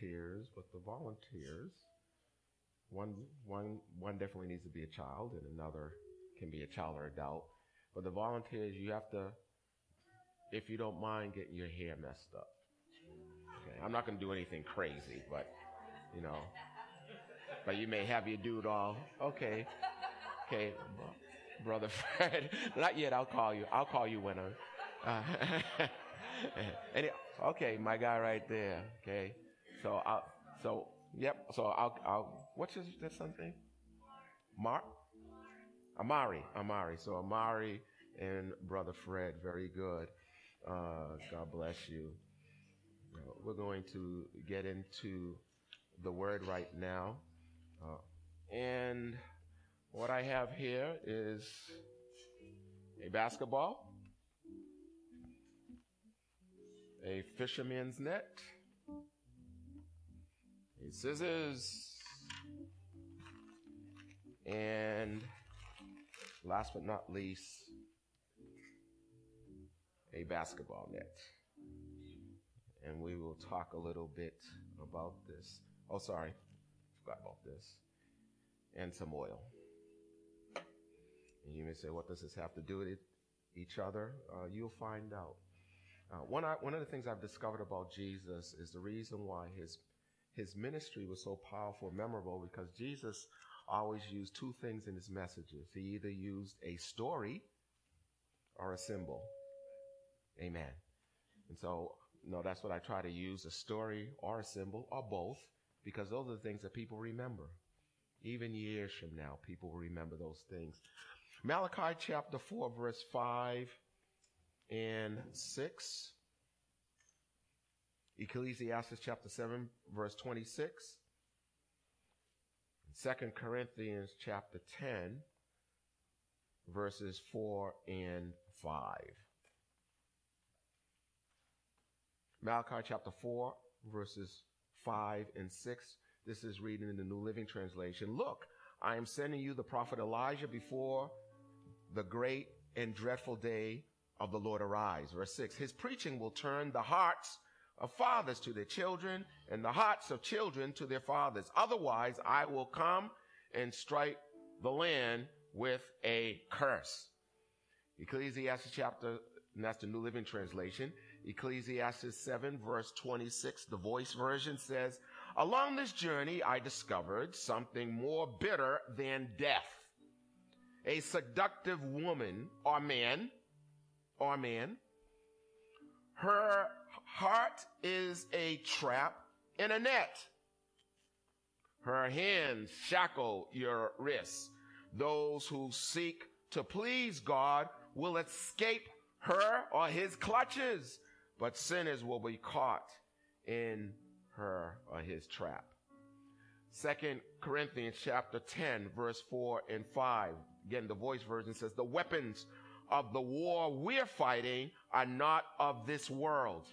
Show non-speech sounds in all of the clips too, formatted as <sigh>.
volunteers, but the volunteers one one one definitely needs to be a child, and another can be a child or adult. But the volunteers, you have to, if you don't mind getting your hair messed up. Okay, I'm not going to do anything crazy, but you know, but you may have your dude all okay, okay, bro- brother <laughs> Fred. Not yet. I'll call you. I'll call you when I. Uh, <laughs> okay, my guy right there. Okay, so I'll. So yep. So I'll. I'll. What's his that name? Mark. Amari. Amari. So Amari and brother Fred. Very good. Uh, God bless you. We're going to get into the word right now. Uh, and what I have here is a basketball, a fisherman's net, scissors, and last but not least, a basketball net and we will talk a little bit about this. Oh, sorry, forgot about this. And some oil. And you may say, what does this have to do with it, each other? Uh, you'll find out. Uh, one, one of the things I've discovered about Jesus is the reason why his, his ministry was so powerful and memorable because Jesus always used two things in his messages. He either used a story or a symbol. Amen. And so, no, that's what I try to use a story or a symbol or both because those are the things that people remember. Even years from now, people will remember those things. Malachi chapter 4, verse 5 and 6. Ecclesiastes chapter 7, verse 26. 2 Corinthians chapter 10, verses 4 and 5. Malachi chapter 4, verses 5 and 6. This is reading in the New Living Translation. Look, I am sending you the prophet Elijah before the great and dreadful day of the Lord arise. Verse 6. His preaching will turn the hearts of fathers to their children and the hearts of children to their fathers. Otherwise, I will come and strike the land with a curse. Ecclesiastes chapter, and that's the New Living Translation. Ecclesiastes 7 verse 26, the voice version says, Along this journey I discovered something more bitter than death. A seductive woman or man, or man, her heart is a trap in a net. Her hands shackle your wrists. Those who seek to please God will escape her or his clutches, but sinners will be caught in her or his trap. Second Corinthians chapter 10 verse 4 and 5. Again, the voice version says, the weapons of the war we're fighting are not of this world.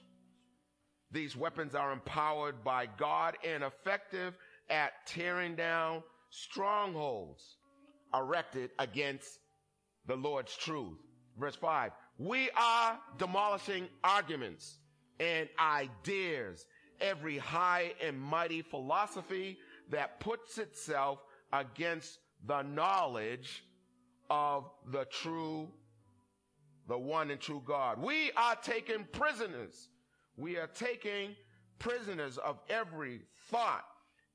These weapons are empowered by God and effective at tearing down strongholds erected against the Lord's truth. Verse 5. We are demolishing arguments and ideas, every high and mighty philosophy that puts itself against the knowledge of the true, the one and true God. We are taking prisoners. We are taking prisoners of every thought,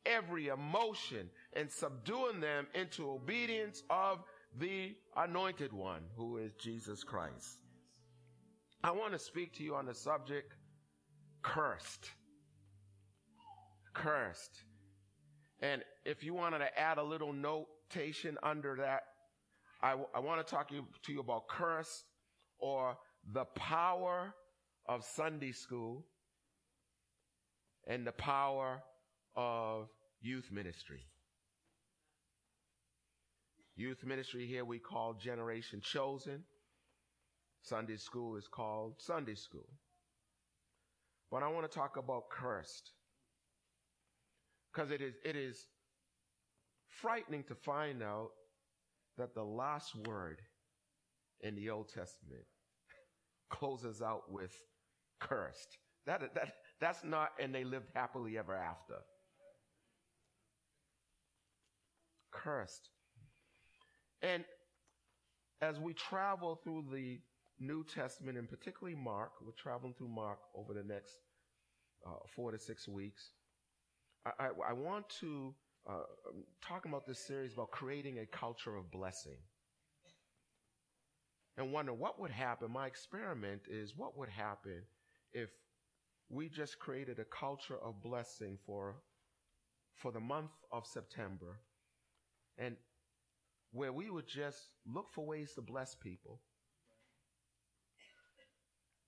every emotion, and subduing them into obedience of the anointed one who is Jesus Christ. I want to speak to you on the subject cursed. Cursed. And if you wanted to add a little notation under that, I, I want to talk to you, to you about curse or the power of Sunday school and the power of youth ministry. Youth ministry here we call Generation Chosen. Sunday school is called Sunday school. But I want to talk about cursed. Because it is, it is frightening to find out that the last word in the Old Testament <laughs> closes out with cursed. That, that, that's not, and they lived happily ever after. Cursed. And as we travel through the New Testament, and particularly Mark, we're traveling through Mark over the next uh, four to six weeks. I, I, I want to uh, talk about this series about creating a culture of blessing. And wonder what would happen. My experiment is what would happen if we just created a culture of blessing for, for the month of September and where we would just look for ways to bless people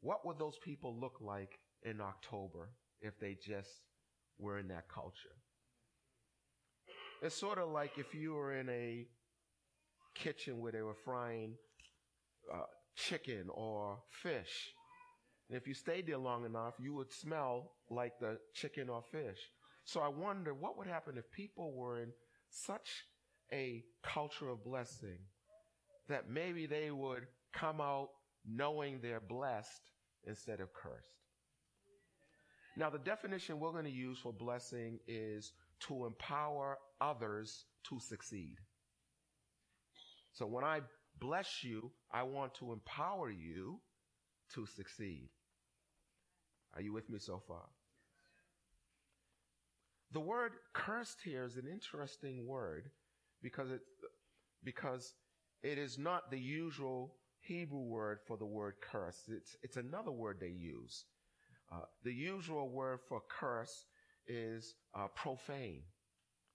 what would those people look like in October if they just were in that culture? It's sort of like if you were in a kitchen where they were frying uh, chicken or fish. And if you stayed there long enough, you would smell like the chicken or fish. So I wonder what would happen if people were in such a culture of blessing that maybe they would come out knowing they're blessed instead of cursed. Now, the definition we're going to use for blessing is to empower others to succeed. So when I bless you, I want to empower you to succeed. Are you with me so far? The word cursed here is an interesting word because it, because it is not the usual Hebrew word for the word curse. It's, it's another word they use. Uh, the usual word for curse is uh, profane.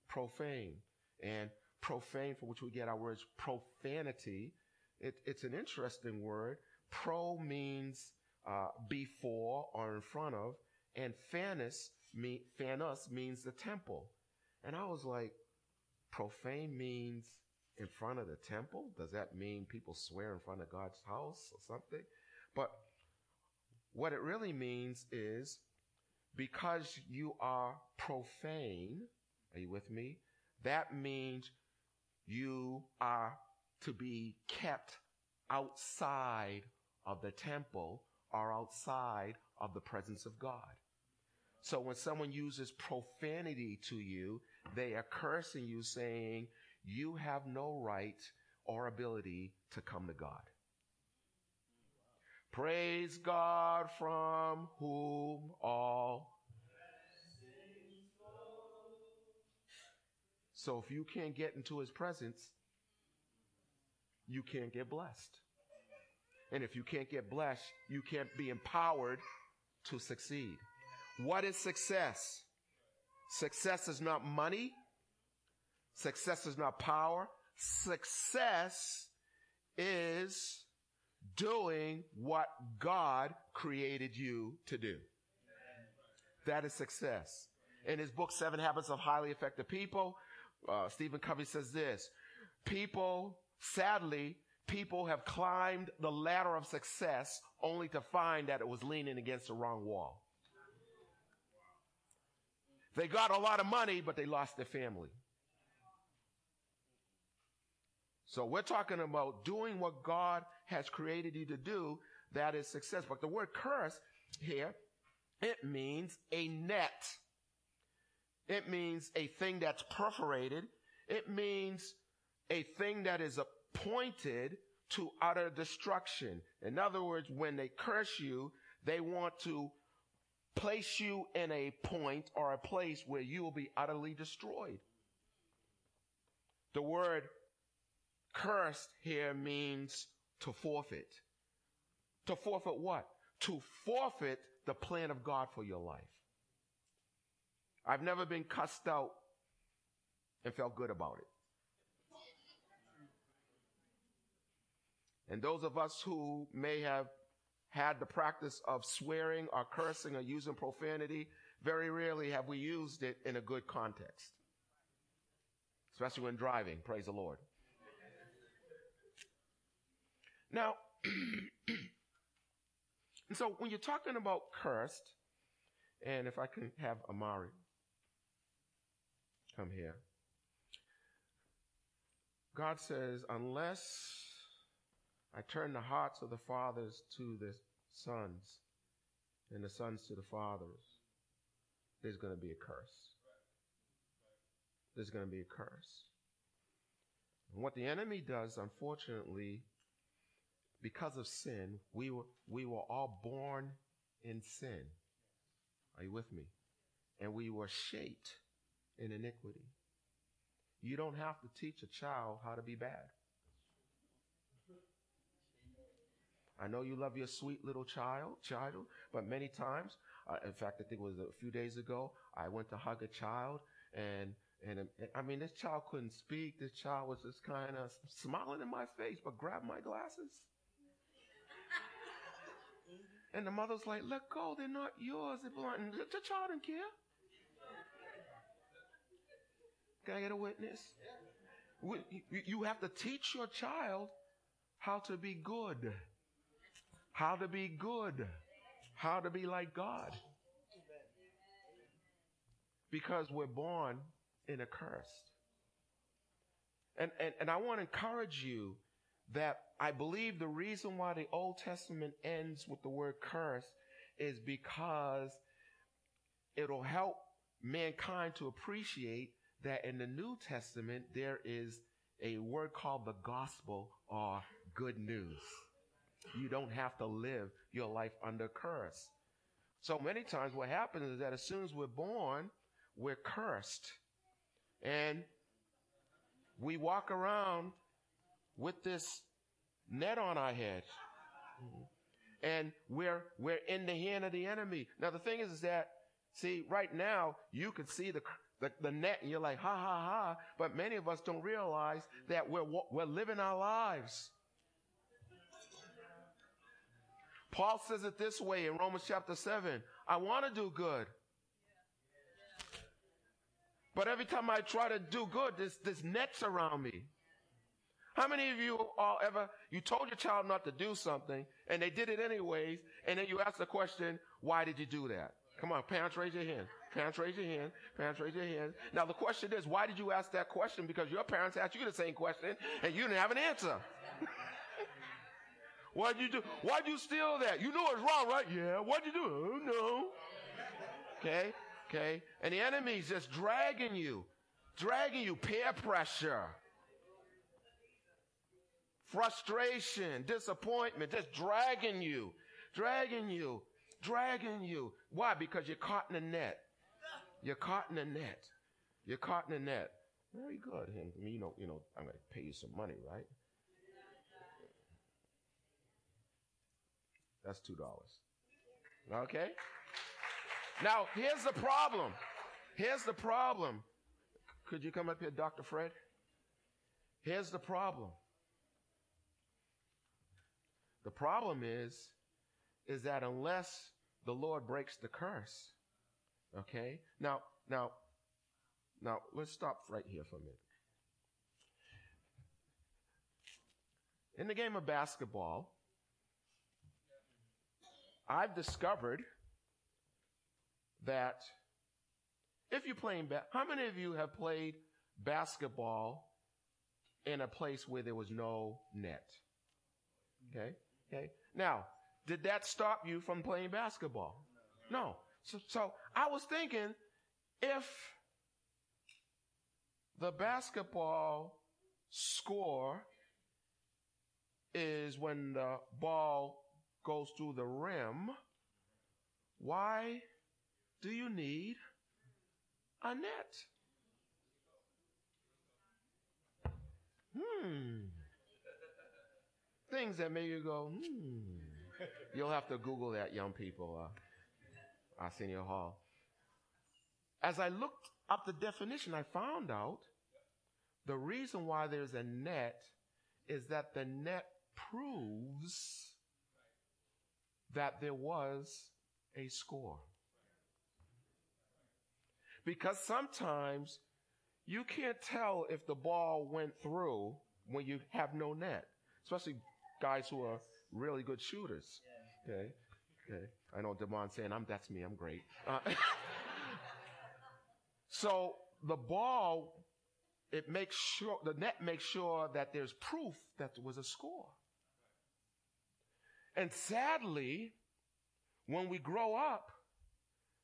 Profane. And profane, for which we get our words profanity, it, it's an interesting word. Pro means uh, before or in front of, and fanus, me, means the temple. And I was like, profane means in front of the temple? Does that mean people swear in front of God's house or something? But what it really means is because you are profane, are you with me? That means you are to be kept outside of the temple are outside of the presence of God. So when someone uses profanity to you, they are cursing you saying, you have no right or ability to come to God. Praise God from whom all. So if you can't get into his presence, you can't get blessed. And if you can't get blessed, you can't be empowered to succeed. What is success? Success is not money. Success is not power. Success is doing what God created you to do. That is success. In his book, Seven Habits of Highly Effective People, uh, Stephen Covey says this, people, sadly, people have climbed the ladder of success only to find that it was leaning against the wrong wall. They got a lot of money, but they lost their family. So we're talking about doing what God has created you to do. That is success. But the word curse here, it means a net. It means a thing that's perforated. It means a thing that is appointed to utter destruction. In other words, when they curse you, they want to place you in a point or a place where you will be utterly destroyed. The word Cursed here means to forfeit. To forfeit what? To forfeit the plan of God for your life. I've never been cussed out and felt good about it. And those of us who may have had the practice of swearing or cursing or using profanity, very rarely have we used it in a good context. Especially when driving, praise the Lord. Now, <clears throat> so when you're talking about cursed, and if I can have Amari come here, God says, unless I turn the hearts of the fathers to the sons and the sons to the fathers, there's going to be a curse. There's going to be a curse. And what the enemy does, unfortunately, because of sin, we were, we were all born in sin. Are you with me? And we were shaped in iniquity. You don't have to teach a child how to be bad. I know you love your sweet little child, child, but many times, uh, in fact, I think it was a few days ago, I went to hug a child and and I mean, this child couldn't speak. This child was just kind of smiling in my face, but grabbed my glasses. <laughs> and the mother's like, let go. They're not yours. They belong. And the child didn't care. Can I get a witness? You have to teach your child how to be good how to be good, how to be like God. Because we're born in a curse. And, and, and I want to encourage you that I believe the reason why the Old Testament ends with the word curse is because it'll help mankind to appreciate that in the New Testament there is a word called the gospel or good news. You don't have to live your life under curse. So many times what happens is that as soon as we're born, we're cursed. And we walk around with this net on our head. And we're, we're in the hand of the enemy. Now the thing is, is that, see, right now, you could see the, the, the net and you're like, ha ha ha. But many of us don't realize that we're, we're living our lives Paul says it this way in Romans chapter 7 I want to do good. But every time I try to do good, there's, there's nets around me. How many of you all ever, you told your child not to do something and they did it anyways, and then you ask the question, why did you do that? Come on, parents raise your hand. Parents raise your hand. Parents raise your hand. Now the question is, why did you ask that question? Because your parents asked you the same question and you didn't have an answer. Why'd you do? Why'd you steal that? You know it's wrong, right? Yeah. What'd you do? Oh, no. Okay. Okay. And the enemy's just dragging you, dragging you, peer pressure, frustration, disappointment, just dragging you, dragging you, dragging you. Why? Because you're caught in a net. You're caught in a net. You're caught in a net. Very good. Mean, you know, you know, I'm going to pay you some money, right? That's $2. Okay? Now, here's the problem. Here's the problem. Could you come up here, Dr. Fred? Here's the problem. The problem is, is that unless the Lord breaks the curse, okay? Now, now, now, let's stop right here for a minute. In the game of basketball, I've discovered that if you're playing, ba- how many of you have played basketball in a place where there was no net? Okay. Okay. Now, did that stop you from playing basketball? No. So, so I was thinking if the basketball score is when the ball goes through the rim, why do you need a net? Hmm. Things that make you go, hmm. You'll have to Google that, young people. Uh, Arsenio Hall. as I looked up the definition, I found out the reason why there's a net is that the net proves that there was a score. Because sometimes you can't tell if the ball went through when you have no net, especially guys who are really good shooters. Okay. Okay. I know Devon saying, I'm, that's me. I'm great. Uh, <laughs> so the ball, it makes sure, the net makes sure that there's proof that there was a score. And sadly, when we grow up,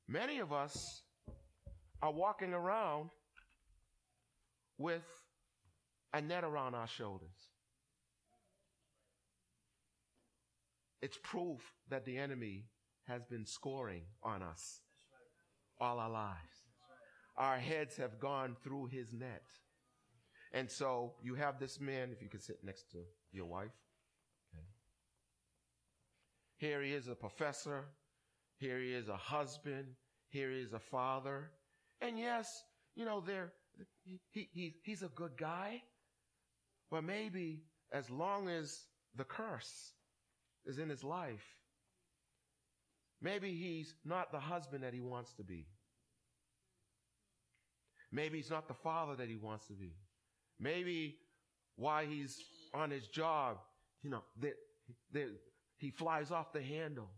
many of us are walking around with a net around our shoulders. It's proof that the enemy has been scoring on us all our lives. Our heads have gone through his net. And so you have this man, if you could sit next to your wife. Here he is a professor. Here he is a husband. Here he is a father. And yes, you know, there he, he, he's a good guy. But maybe as long as the curse is in his life, maybe he's not the husband that he wants to be. Maybe he's not the father that he wants to be. Maybe why he's on his job, you know, that, that he flies off the handle.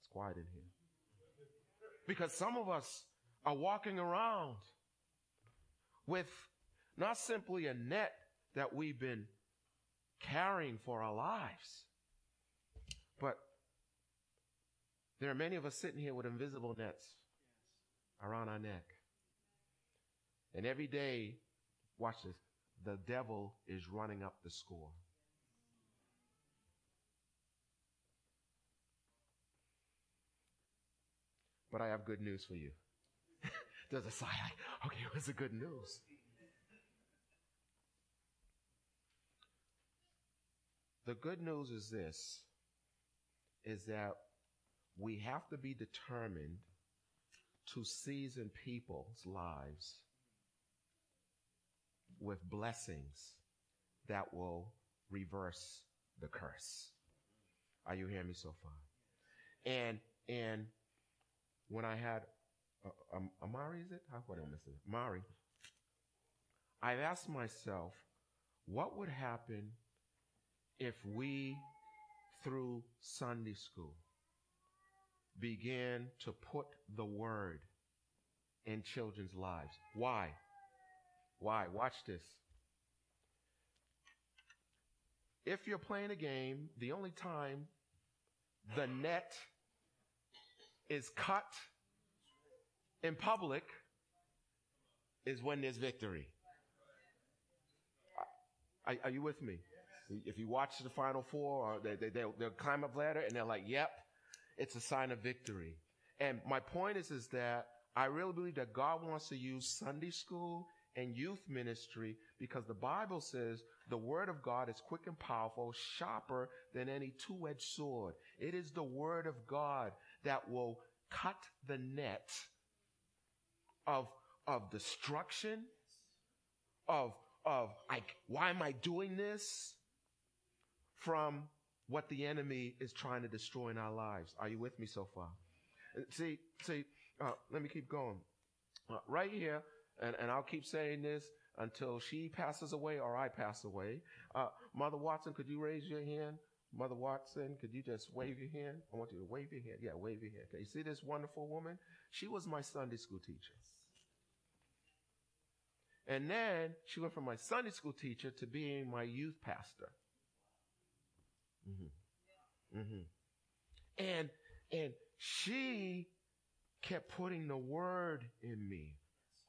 It's quiet in here. Because some of us are walking around with not simply a net that we've been carrying for our lives, but there are many of us sitting here with invisible nets around our neck. And every day, watch this, the devil is running up the score. But I have good news for you. There's a sigh like, okay, what's the good news? The good news is this, is that we have to be determined to season people's lives with blessings that will reverse the curse. Are you hearing me so far? And, and when I had uh, um, Amari, is it? How am I missing? Amari. I asked myself, what would happen if we, through Sunday school, began to put the word in children's lives? Why? Why? Watch this. If you're playing a game, the only time the net is cut in public is when there's victory. Are, are you with me? If you watch the Final Four, or they, they, they'll, they'll climb up ladder and they're like, yep, it's a sign of victory. And my point is, is that I really believe that God wants to use Sunday school and youth ministry because the Bible says the word of God is quick and powerful, sharper than any two-edged sword. It is the word of God that will cut the net of, of destruction, of, of like, why am I doing this? From what the enemy is trying to destroy in our lives. Are you with me so far? Uh, see, see, uh, let me keep going. Uh, right here, and, and I'll keep saying this until she passes away or I pass away. Uh, Mother Watson, could you raise your hand? Mother Watson, could you just wave your hand? I want you to wave your hand. Yeah, wave your hand. Okay, you see this wonderful woman? She was my Sunday school teacher. And then she went from my Sunday school teacher to being my youth pastor. Mm-hmm. Mm-hmm. And, and she kept putting the word in me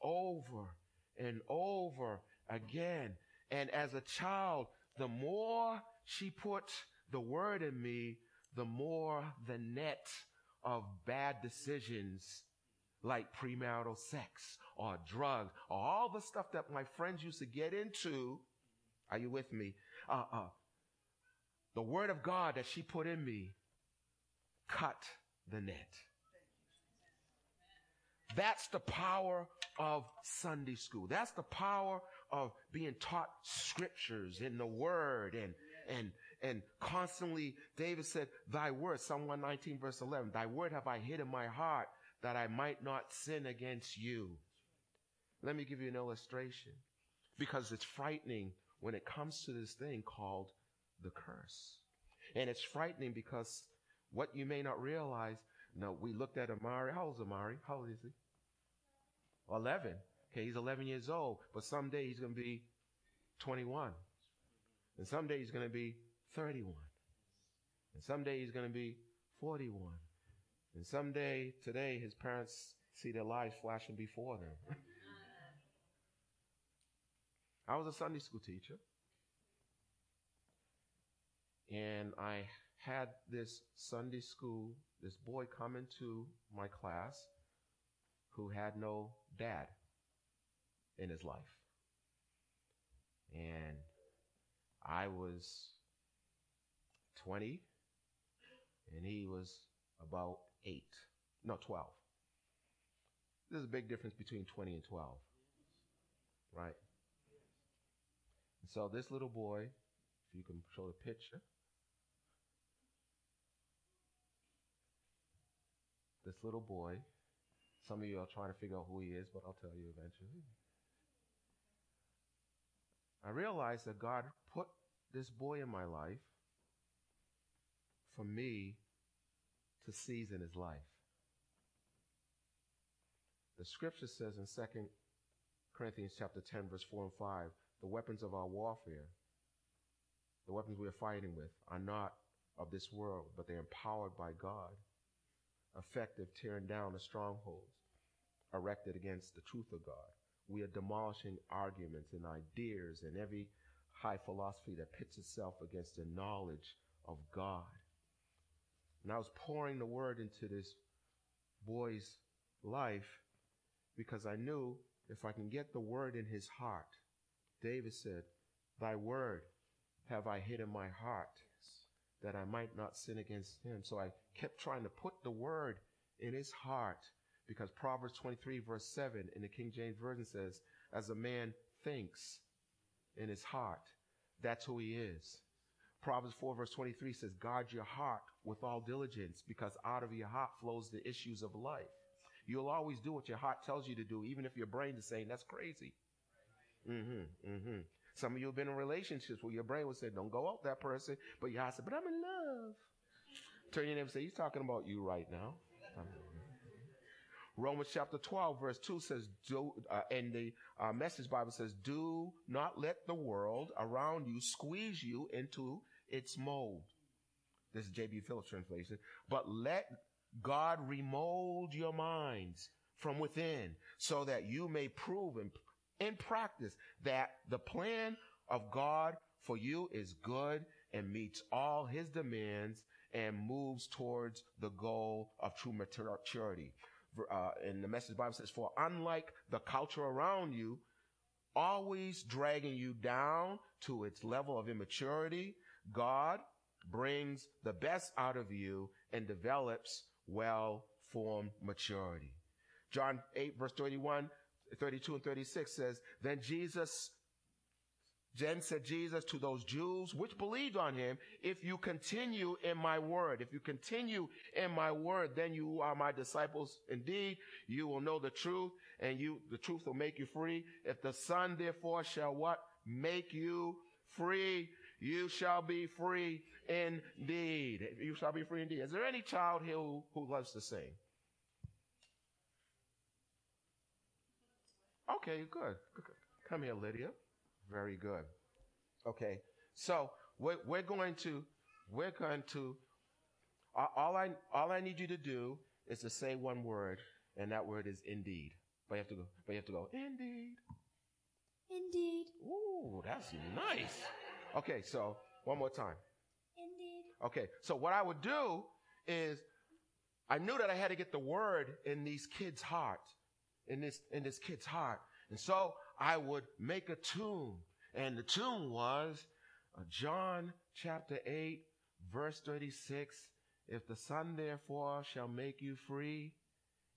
over and over again. And as a child, the more she put the word in me, the more the net of bad decisions like premarital sex or drugs or all the stuff that my friends used to get into. Are you with me? Uh, uh, the word of God that she put in me cut the net. That's the power of Sunday school. That's the power of being taught scriptures in the word and, and, and constantly David said, thy word, Psalm 119 verse 11, thy word have I hid in my heart that I might not sin against you. Let me give you an illustration because it's frightening when it comes to this thing called the curse. And it's frightening because what you may not realize, no, we looked at Amari. How old is Amari? How old is he? 11. Okay, he's 11 years old, but someday he's going to be 21. And someday he's going to be 31. And someday he's going to be 41. And someday, today, his parents see their lives flashing before them. <laughs> I was a Sunday school teacher. And I had this Sunday school, this boy come into my class who had no dad in his life. And I was 20 and he was about 8. No, 12. There's a big difference between 20 and 12. Right? And so this little boy, if you can show the picture, this little boy, some of you are trying to figure out who he is, but I'll tell you eventually. I realized that God put this boy in my life for me to season his life. The scripture says in 2 Corinthians chapter 10 verse 4 and 5, the weapons of our warfare, the weapons we are fighting with are not of this world, but they're empowered by God, effective tearing down the strongholds erected against the truth of God. We are demolishing arguments and ideas and every high philosophy that pits itself against the knowledge of God. And I was pouring the word into this boy's life because I knew if I can get the word in his heart, David said, Thy word have I hid in my heart that I might not sin against him. So I kept trying to put the word in his heart because Proverbs 23 verse 7 in the King James Version says, as a man thinks in his heart, that's who he is. Proverbs 4 verse 23 says, guard your heart with all diligence because out of your heart flows the issues of life. You'll always do what your heart tells you to do, even if your brain is saying that's crazy. Mm-hmm, mm-hmm. Some of you have been in relationships where your brain would say, don't go out that person, but your heart said, but I'm in love. Turn your name and say, he's talking about you right now. Romans chapter 12 verse 2 says, do, uh, and the uh, message Bible says, do not let the world around you squeeze you into its mold. This is J.B. Phillips translation. But let God remold your minds from within so that you may prove in, in practice that the plan of God for you is good and meets all his demands and moves towards the goal of true maturity uh, and the message Bible says, for unlike the culture around you, always dragging you down to its level of immaturity, God brings the best out of you and develops well-formed maturity. John 8 verse 31, 32 and 36 says, then Jesus then said Jesus to those Jews which believed on him, if you continue in my word, if you continue in my word, then you are my disciples indeed. You will know the truth and you, the truth will make you free. If the son therefore shall what? Make you free. You shall be free indeed. You shall be free indeed. Is there any child here who, who loves to sing? Okay, good. Come here, Lydia. Very good. Okay. So we're, we're going to, we're going to, all I, all I need you to do is to say one word, and that word is indeed. But you have to go, but you have to go, indeed. Indeed. Ooh, that's nice. Okay, so one more time. Okay, so what I would do is I knew that I had to get the word in these kids' heart, in this, in this kid's heart. And so I would make a tune. And the tune was uh, John chapter 8, verse 36. If the Son therefore shall make you free,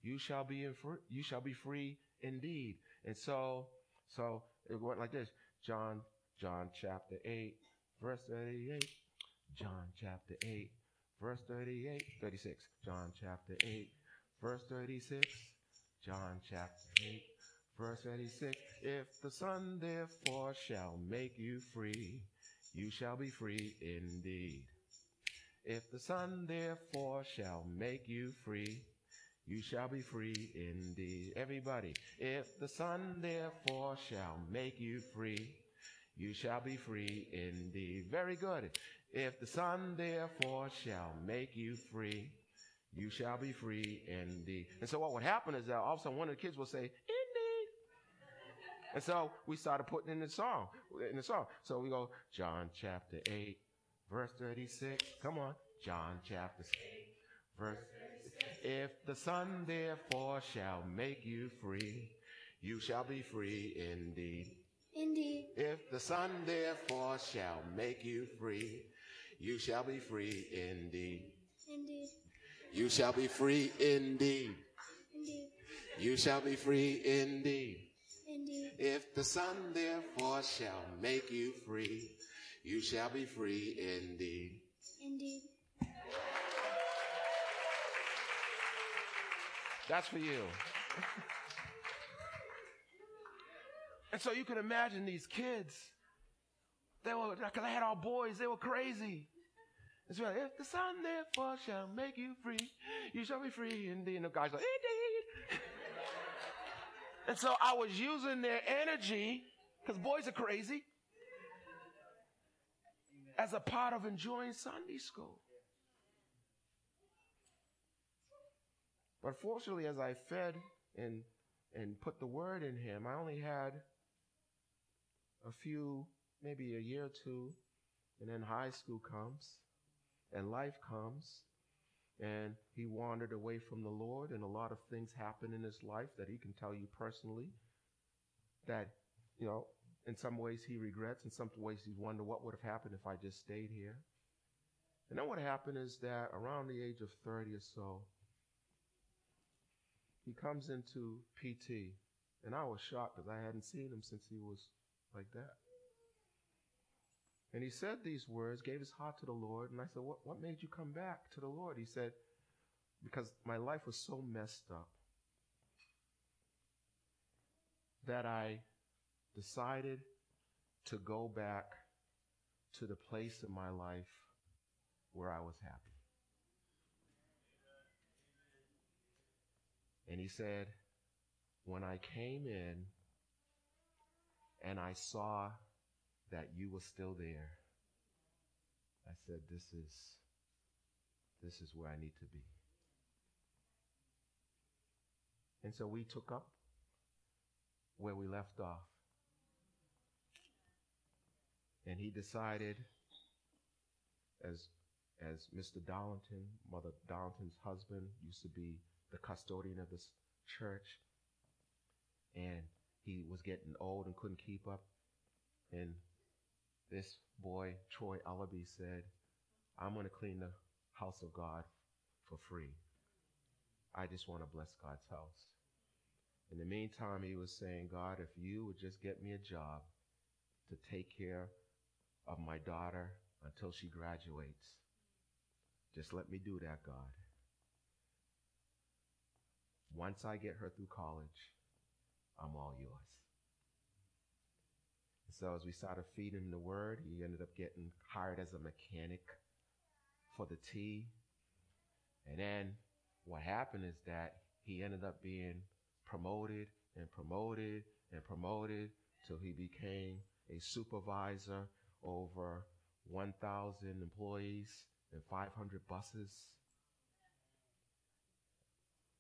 you shall be in free, you shall be free indeed. And so, so it went like this. John, John chapter 8, verse 38. John chapter 8, verse 38, 36. John chapter 8, verse 36. John chapter 8, verse 36. If the Son therefore shall make you free, you shall be free indeed. If the Son therefore shall make you free, you shall be free indeed. Everybody, if the Son therefore shall make you free, you shall be free indeed. Very good. If the Son therefore shall make you free, you shall be free indeed. And so what would happen is that all of a sudden one of the kids will say, indeed. And so we started putting in the song, in the song. So we go, John chapter 8, verse 36. Come on. John chapter 8, verse 36. if the Son therefore shall make you free, you shall be free indeed. Indeed. If the Son therefore shall make you free, you shall be free indeed. Indeed. You shall be free indeed. Indeed. You shall be free indeed. Indeed. If the Son therefore shall make you free, you shall be free indeed. Indeed. That's for you. and so you can imagine these kids. They were, because I had all boys, they were crazy. It's like, if the Son therefore shall make you free, you shall be free indeed. And the guys like, indeed. and so I was using their energy, because boys are crazy, as a part of enjoying Sunday school. But fortunately, as I fed and and put the word in him, I only had a few, maybe a year or two, and then high school comes, and life comes, and he wandered away from the Lord, and a lot of things happen in his life that he can tell you personally. That you know, in some ways he regrets, in some ways he wonder what would have happened if I just stayed here. And then what happened is that around the age of 30 or so, he comes into PT, and I was shocked because I hadn't seen him since he was like that. And he said these words, gave his heart to the Lord, and I said, What, what made you come back to the Lord? He said, Because my life was so messed up that I decided to go back to the place in my life where I was happy. And he said, When I came in and I saw that you were still there, I said, This is this is where I need to be. And so we took up where we left off. And he decided, as as Mr. Darlington, Mother Darlington's husband, used to be the custodian of this church, and he was getting old and couldn't keep up. And this boy, Troy Ellaby, said, I'm going to clean the house of God for free. I just want to bless God's house. In the meantime, he was saying, God, if you would just get me a job to take care of my daughter until she graduates, just let me do that, God. Once I get her through college, I'm all yours. So as we started feeding the word, he ended up getting hired as a mechanic for the T. And then what happened is that he ended up being promoted and promoted and promoted till he became a supervisor over 1,000 employees and 500 buses.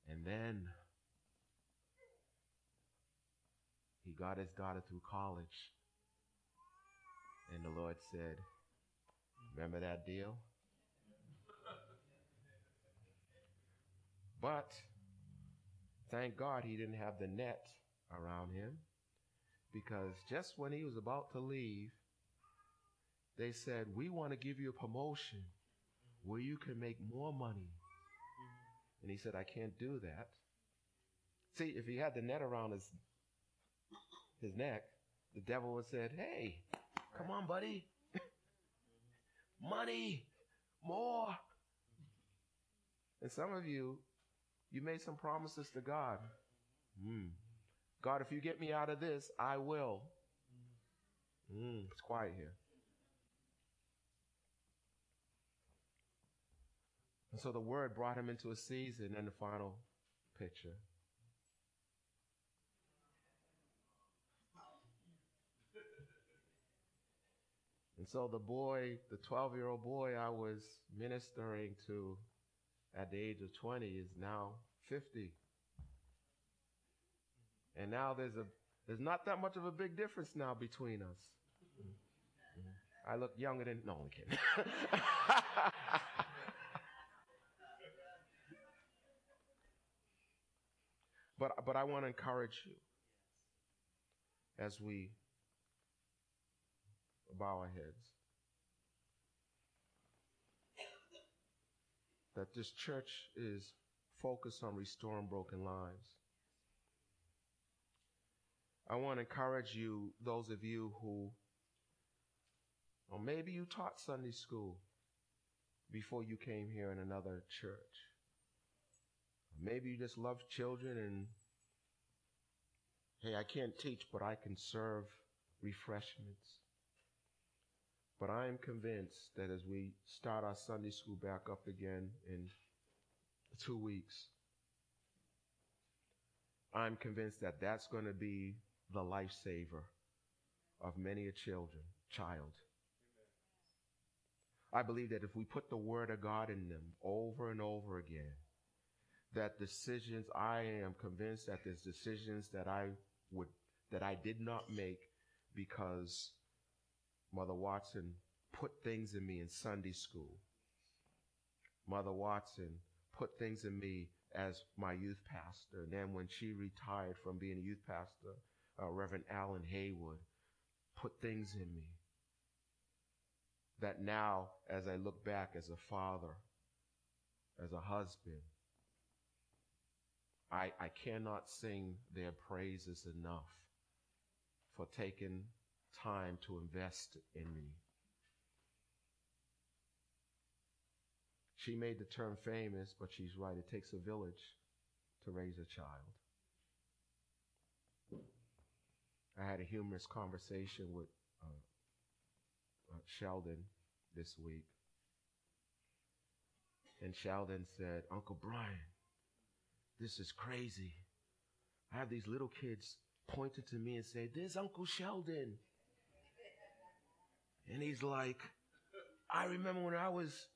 And then he got his daughter through college. And the Lord said, Remember that deal? But thank God he didn't have the net around him because just when he was about to leave, they said, We want to give you a promotion where you can make more money. And he said, I can't do that See, if he had the net around his his neck, the devil would have said, Hey, come on, buddy. Money, more. And some of you, you made some promises to God. Mm. God, if you get me out of this, I will. Mm, it's quiet here. And so the word brought him into a season and the final picture. And so the boy, the 12 year old boy I was ministering to at the age of 20 is now 50. And now there's a there's not that much of a big difference now between us. I look younger than no, I'm kidding. <laughs> but but I want to encourage you as we bow our heads that this church is focused on restoring broken lives. I want to encourage you, those of you who, or maybe you taught Sunday school before you came here in another church. Maybe you just love children and, hey, I can't teach, but I can serve refreshments. But I am convinced that as we start our Sunday school back up again in two weeks, I'm convinced that that's going to be the lifesaver of many a children, child. I believe that if we put the word of God in them over and over again, that decisions, I am convinced that there's decisions that I would, that I did not make because Mother Watson put things in me in Sunday school. Mother Watson put things in me as my youth pastor. And then when she retired from being a youth pastor, uh, Reverend Alan Haywood put things in me that now, as I look back as a father, as a husband, I, I cannot sing their praises enough for taking time to invest in me. She made the term famous, but she's right. It takes a village to raise a child. I had a humorous conversation with uh, uh, Sheldon this week. And Sheldon said, Uncle Brian, this is crazy. I have these little kids pointing to me and say, There's Uncle Sheldon. And he's like, I remember when I was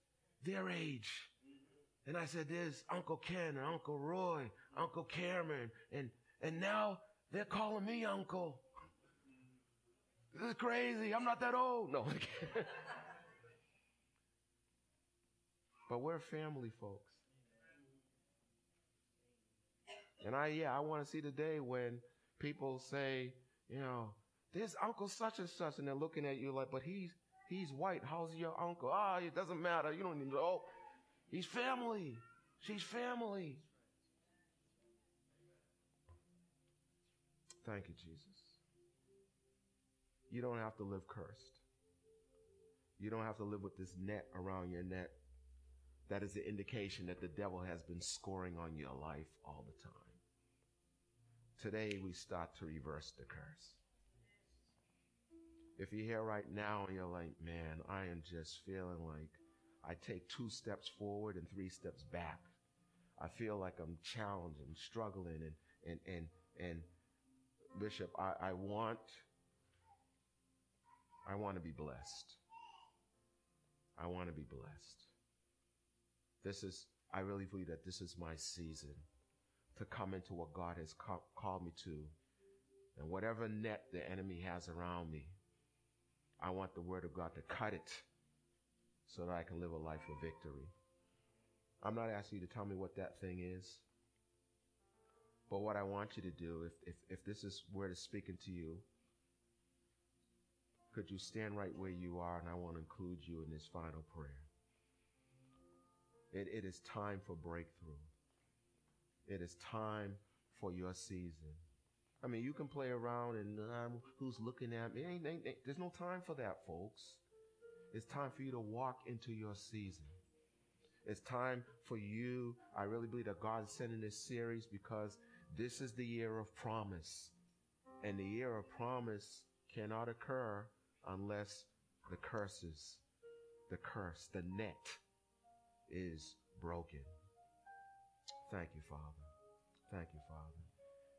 their age. And I said, There's Uncle Ken and Uncle Roy, Uncle Cameron, and, and now they're calling me Uncle. This is crazy. I'm not that old. No. <laughs> but we're family, folks. And I, yeah, I want to see the day when people say, you know, there's Uncle such and such, and they're looking at you like, but he's he's white. How's your uncle? Ah, oh, it doesn't matter. You don't even know. He's family. She's family. Thank you, Jesus. You don't have to live cursed. You don't have to live with this net around your neck. That is an indication that the devil has been scoring on your life all the time. Today we start to reverse the curse. If you're here right now and you're like, man, I am just feeling like I take two steps forward and three steps back. I feel like I'm challenged and struggling and, and, and, and Bishop, I, I want I want to be blessed. I want to be blessed. This is, I really believe that this is my season to come into what God has ca- called me to. And whatever net the enemy has around me, I want the word of God to cut it so that I can live a life of victory. I'm not asking you to tell me what that thing is. But what I want you to do, if, if, if this is where is speaking to you, could you stand right where you are? And I want to include you in this final prayer. It, it is time for breakthrough. It is time for your season. I mean, you can play around and um, who's looking at me. Ain't, ain't, ain't, there's no time for that, folks. It's time for you to walk into your season. It's time for you. I really believe that God is sending this series because this is the year of promise. And the year of promise cannot occur unless the curses, the curse, the net is broken. Thank you, Father. Thank you, Father.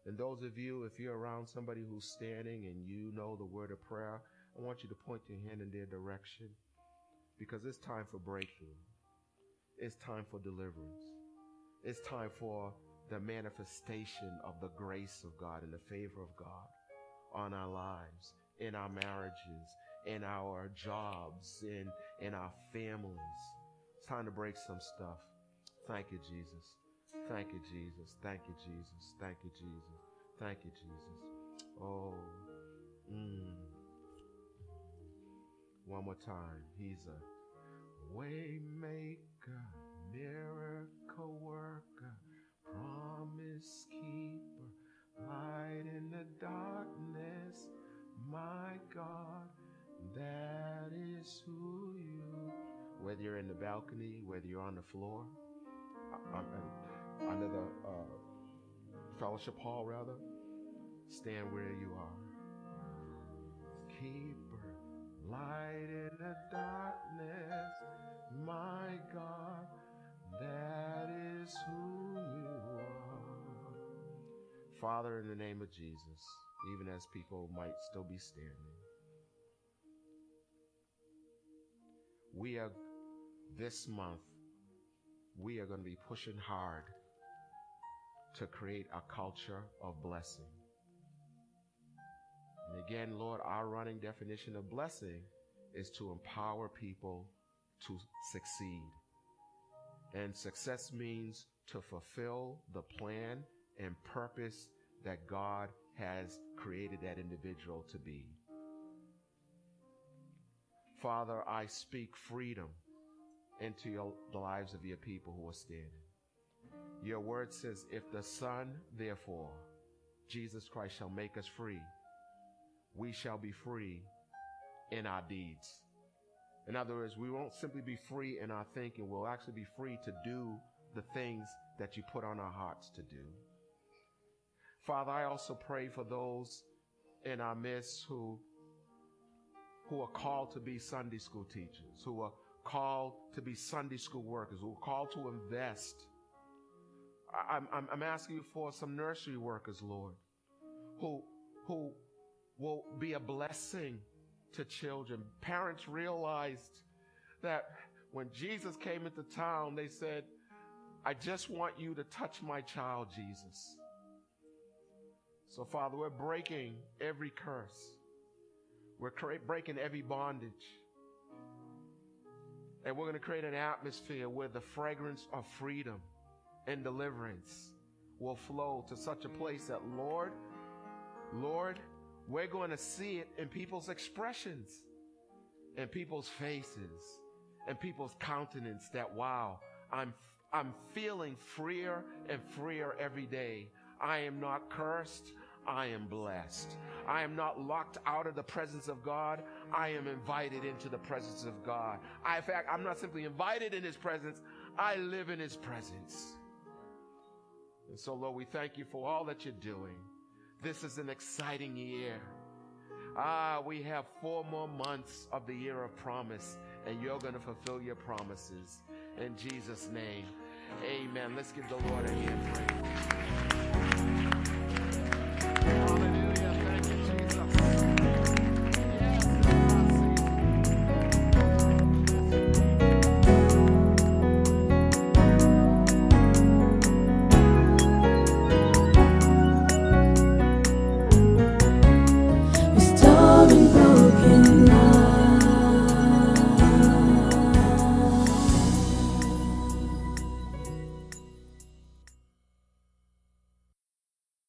And those of you, if you're around somebody who's standing and you know the word of prayer, I want you to point your hand in their direction because it's time for breakthrough. It's time for deliverance. It's time for the manifestation of the grace of God and the favor of God on our lives, in our marriages, in our jobs, in, in our families. It's time to break some stuff. Thank you, Jesus. Thank you, Jesus. Thank you, Jesus. Thank you, Jesus. Thank you, Jesus. Oh, mm. one more time. He's a waymaker, miracle worker, promise keeper, light in the darkness. My God, that is who you. Whether you're in the balcony, whether you're on the floor, I- I'm, I'm under the uh, fellowship hall, rather, stand where you are. Keeper, light in the darkness, my God, that is who you are. Father, in the name of Jesus, even as people might still be standing, we are this month, we are going to be pushing hard to create a culture of blessing. And again, Lord, our running definition of blessing is to empower people to succeed. And success means to fulfill the plan and purpose that God has created that individual to be. Father, I speak freedom into your, the lives of your people who are standing. Your word says, if the Son, therefore, Jesus Christ shall make us free, we shall be free in our deeds. In other words, we won't simply be free in our thinking, we'll actually be free to do the things that you put on our hearts to do. Father, I also pray for those in our midst who, who are called to be Sunday school teachers, who are called to be Sunday school workers, who are called to invest. I'm, I'm, I'm asking you for some nursery workers, Lord, who, who will be a blessing to children. Parents realized that when Jesus came into town, they said, I just want you to touch my child, Jesus. So, Father, we're breaking every curse. We're cre- breaking every bondage. And we're going to create an atmosphere where the fragrance of freedom and deliverance will flow to such a place that, Lord, Lord, we're going to see it in people's expressions, in people's faces, in people's countenance that, wow, I'm, I'm feeling freer and freer every day. I am not cursed. I am blessed. I am not locked out of the presence of God. I am invited into the presence of God. I, in fact, I'm not simply invited in His presence. I live in His presence. And so, Lord, we thank you for all that you're doing. This is an exciting year. Ah, we have four more months of the year of promise, and you're going to fulfill your promises. In Jesus' name, amen. Let's give the Lord a hand praise.